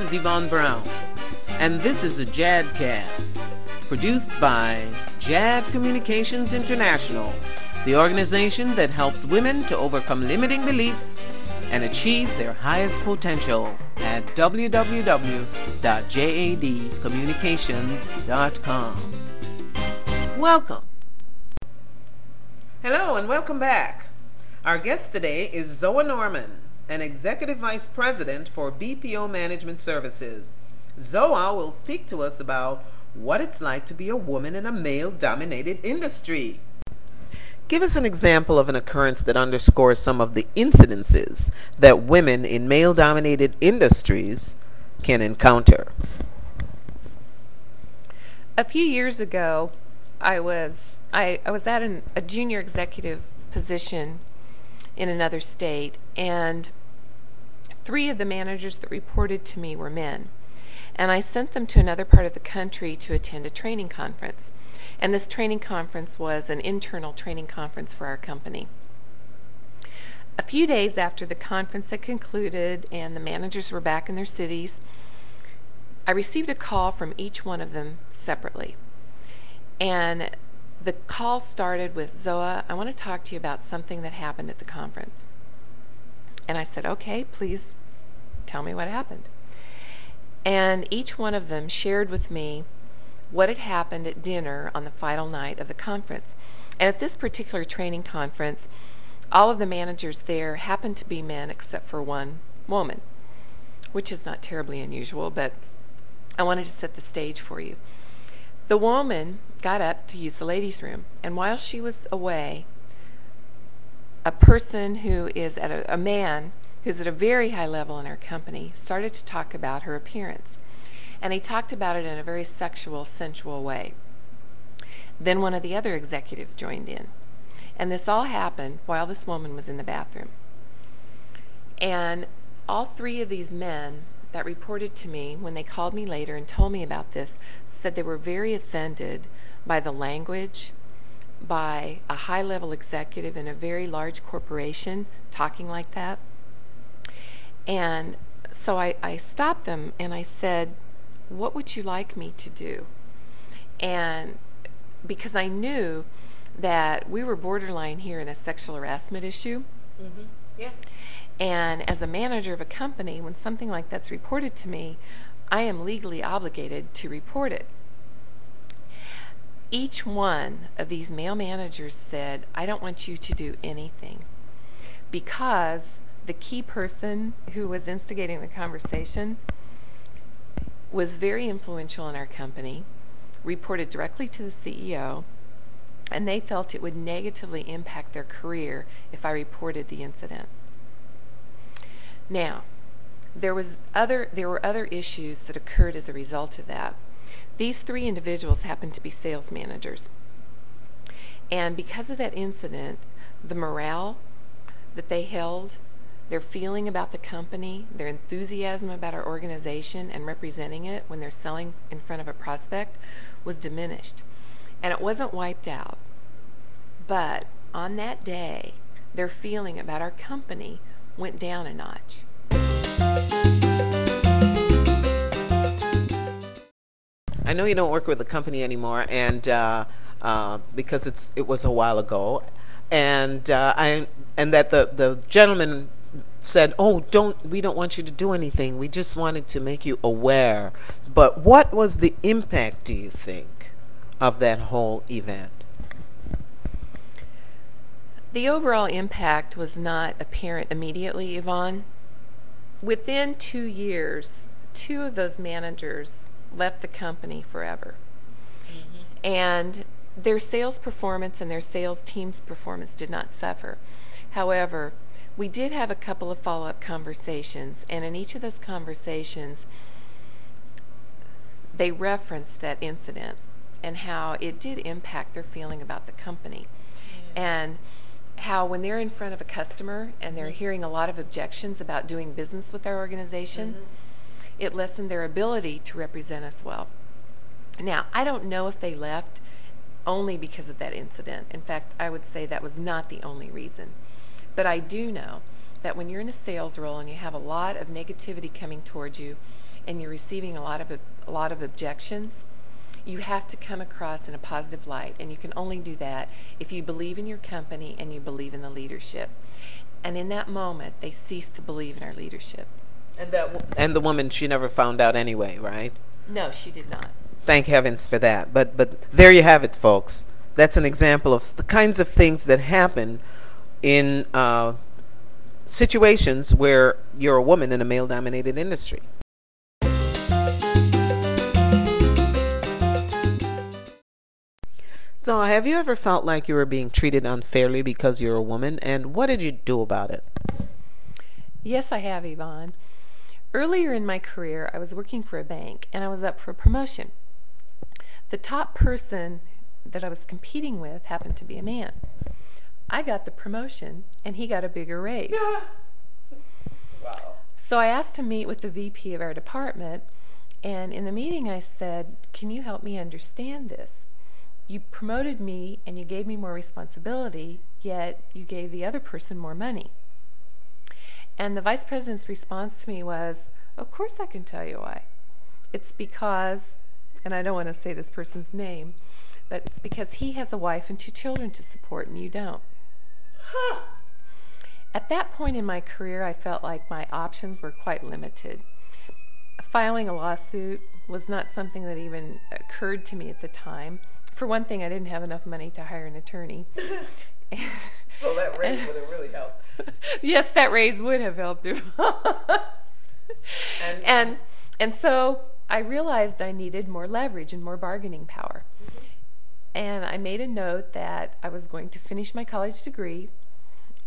Hi, this is Yvonne Brown, and this is a JADcast, produced by JAD Communications International, the organization that helps women to overcome limiting beliefs and achieve their highest potential at www.jadcommunications.com. Welcome. Hello and welcome back. Our guest today is Zoa Norman, an Executive Vice President for BPO Management Services. Zoa will speak to us about what it's like to be a woman in a male dominated industry. Give us an example of an occurrence that underscores some of the incidences that women in male dominated industries can encounter. A few years ago, I was I, I was at an, a junior executive position in another state, and three of the managers that reported to me were men. And I sent them to another part of the country to attend a training conference. And this training conference was an internal training conference for our company. A few days after the conference had concluded and the managers were back in their cities, I received a call from each one of them separately. And the call started with Zoa, I want to talk to you about something that happened at the conference. And I said, okay, please tell me what happened. And each one of them shared with me what had happened at dinner on the final night of the conference. And at this particular training conference, all of the managers there happened to be men except for one woman, which is not terribly unusual, but I wanted to set the stage for you. The woman got up to use the ladies' room, and while she was away, a person who is at a, a man who's at a very high level in our company started to talk about her appearance and he talked about it in a very sexual, sensual way. Then one of the other executives joined in. And this all happened while this woman was in the bathroom. And all three of these men that reported to me when they called me later and told me about this said they were very offended by the language, by a high level executive in a very large corporation talking like that. And so I, I stopped them and I said, what would you like me to do? And because I knew that we were borderline here in a sexual harassment issue. Mm-hmm. Yeah. And as a manager of a company, when something like that's reported to me, I am legally obligated to report it. Each one of these male managers said, I don't want you to do anything because the key person who was instigating the conversation was very influential in our company, reported directly to the CEO, and they felt it would negatively impact their career if I reported the incident. Now, there was other there were other issues that occurred as a result of that. These three individuals happened to be sales managers. And because of that incident, the morale that they held their feeling about the company, their enthusiasm about our organization and representing it when they're selling in front of a prospect was diminished. And it wasn't wiped out. But on that day, their feeling about our company went down a notch. I know you don't work with the company anymore, and uh, uh, because it's it was a while ago, and uh, I and that the the gentleman said, "Oh, don't we don't want you to do anything. We just wanted to make you aware." But what was the impact, do you think, of that whole event? The overall impact was not apparent immediately, Yvonne. Within 2 years, two of those managers left the company forever. Mm-hmm. And their sales performance and their sales team's performance did not suffer. However, we did have a couple of follow up conversations, and in each of those conversations, they referenced that incident and how it did impact their feeling about the company. Yeah. And how, when they're in front of a customer and they're mm-hmm. hearing a lot of objections about doing business with our organization, mm-hmm. it lessened their ability to represent us well. Now, I don't know if they left only because of that incident. In fact, I would say that was not the only reason. But I do know that when you're in a sales role and you have a lot of negativity coming towards you and you're receiving a lot of a lot of objections, you have to come across in a positive light and you can only do that if you believe in your company and you believe in the leadership. And in that moment, they cease to believe in our leadership. And that w- and the woman she never found out anyway, right? No, she did not. Thank heavens for that. But but there you have it, folks. That's an example of the kinds of things that happen in uh, situations where you're a woman in a male-dominated industry. So, have you ever felt like you were being treated unfairly because you're a woman, and what did you do about it? Yes, I have, Yvonne. Earlier in my career, I was working for a bank and I was up for a promotion. The top person that I was competing with happened to be a man. I got the promotion and he got a bigger raise. Wow. So I asked to meet with the VP of our department, and in the meeting I said, Can you help me understand this? You promoted me and you gave me more responsibility, yet you gave the other person more money. And the vice president's response to me was, Of course I can tell you why. It's because, and I don't want to say this person's name, but it's because he has a wife and two children to support and you don't. Huh. At that point in my career, I felt like my options were quite limited. Filing a lawsuit was not something that even occurred to me at the time. For one thing, I didn't have enough money to hire an attorney. so that raise would have really helped. yes, that raise would have helped. And- and and so I realized I needed more leverage and more bargaining power. Mm-hmm. And I made a note that I was going to finish my college degree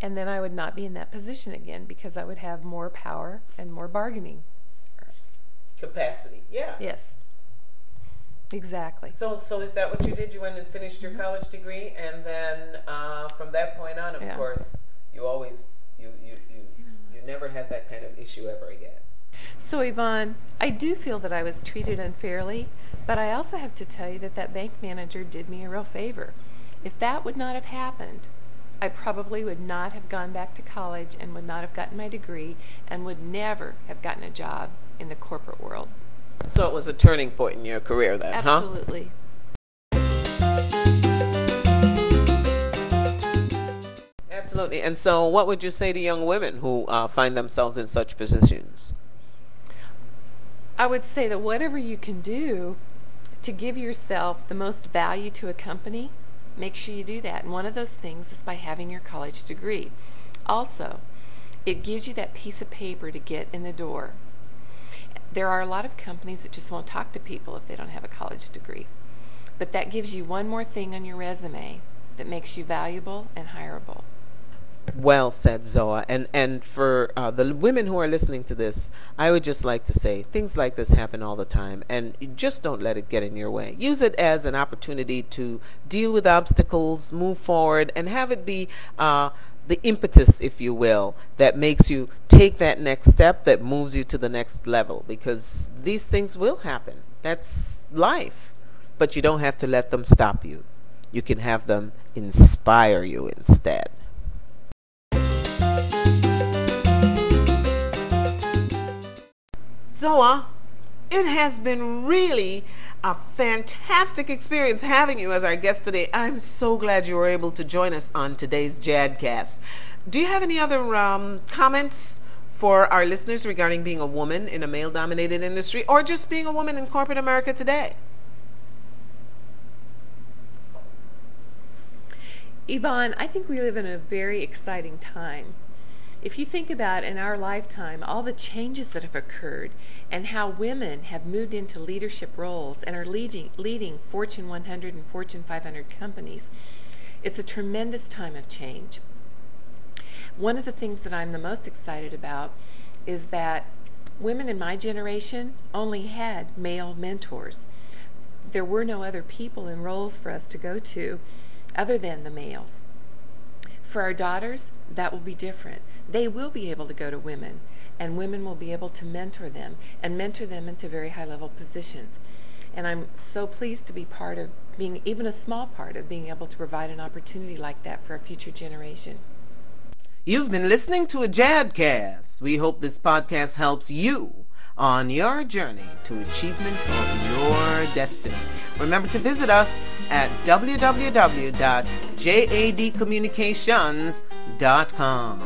and then I would not be in that position again because I would have more power and more bargaining. Capacity, yeah. Yes. Exactly. So, so is that what you did? You went and finished your college degree, and then uh, from that point on, of Yeah. course, you always you you you you never had that kind of issue ever again. So, Yvonne, I do feel that I was treated unfairly, but I also have to tell you that that bank manager did me a real favor. If that would not have happened, I probably would not have gone back to college and would not have gotten my degree and would never have gotten a job in the corporate world. So it was a turning point in your career, then, huh? Absolutely. Absolutely. And so, what would you say to young women who uh, find themselves in such positions? I would say that whatever you can do to give yourself the most value to a company, make sure you do that. And one of those things is by having your college degree. Also, it gives you that piece of paper to get in the door. There are a lot of companies that just won't talk to people if they don't have a college degree. But that gives you one more thing on your resume that makes you valuable and hireable. Well said, Zoa. And and for uh, the women who are listening to this, I would just like to say things like this happen all the time, and just don't let it get in your way. Use it as an opportunity to deal with obstacles, move forward, and have it be uh, the impetus, if you will, that makes you take that next step that moves you to the next level. Because these things will happen. That's life, but you don't have to let them stop you. You can have them inspire you instead. Zoa, it has been really a fantastic experience having you as our guest today. I'm so glad you were able to join us on today's Jadcast. Do you have any other um, comments for our listeners regarding being a woman in a male dominated industry or just being a woman in corporate America today? Yvonne, I think we live in a very exciting time. If you think about in our lifetime all the changes that have occurred and how women have moved into leadership roles and are leading, leading Fortune 100 and Fortune 500 companies, it's a tremendous time of change. One of the things that I'm the most excited about is that women in my generation only had male mentors. There were no other people in roles for us to go to other than the males. For our daughters, that will be different. They will be able to go to women, and women will be able to mentor them and mentor them into very high level positions. And I'm so pleased to be part of being, even a small part of being able to provide an opportunity like that for a future generation. You've been listening to a Jadcast. We hope this podcast helps you on your journey to achievement of your destiny. Remember to visit us at www.jadcommunications.com.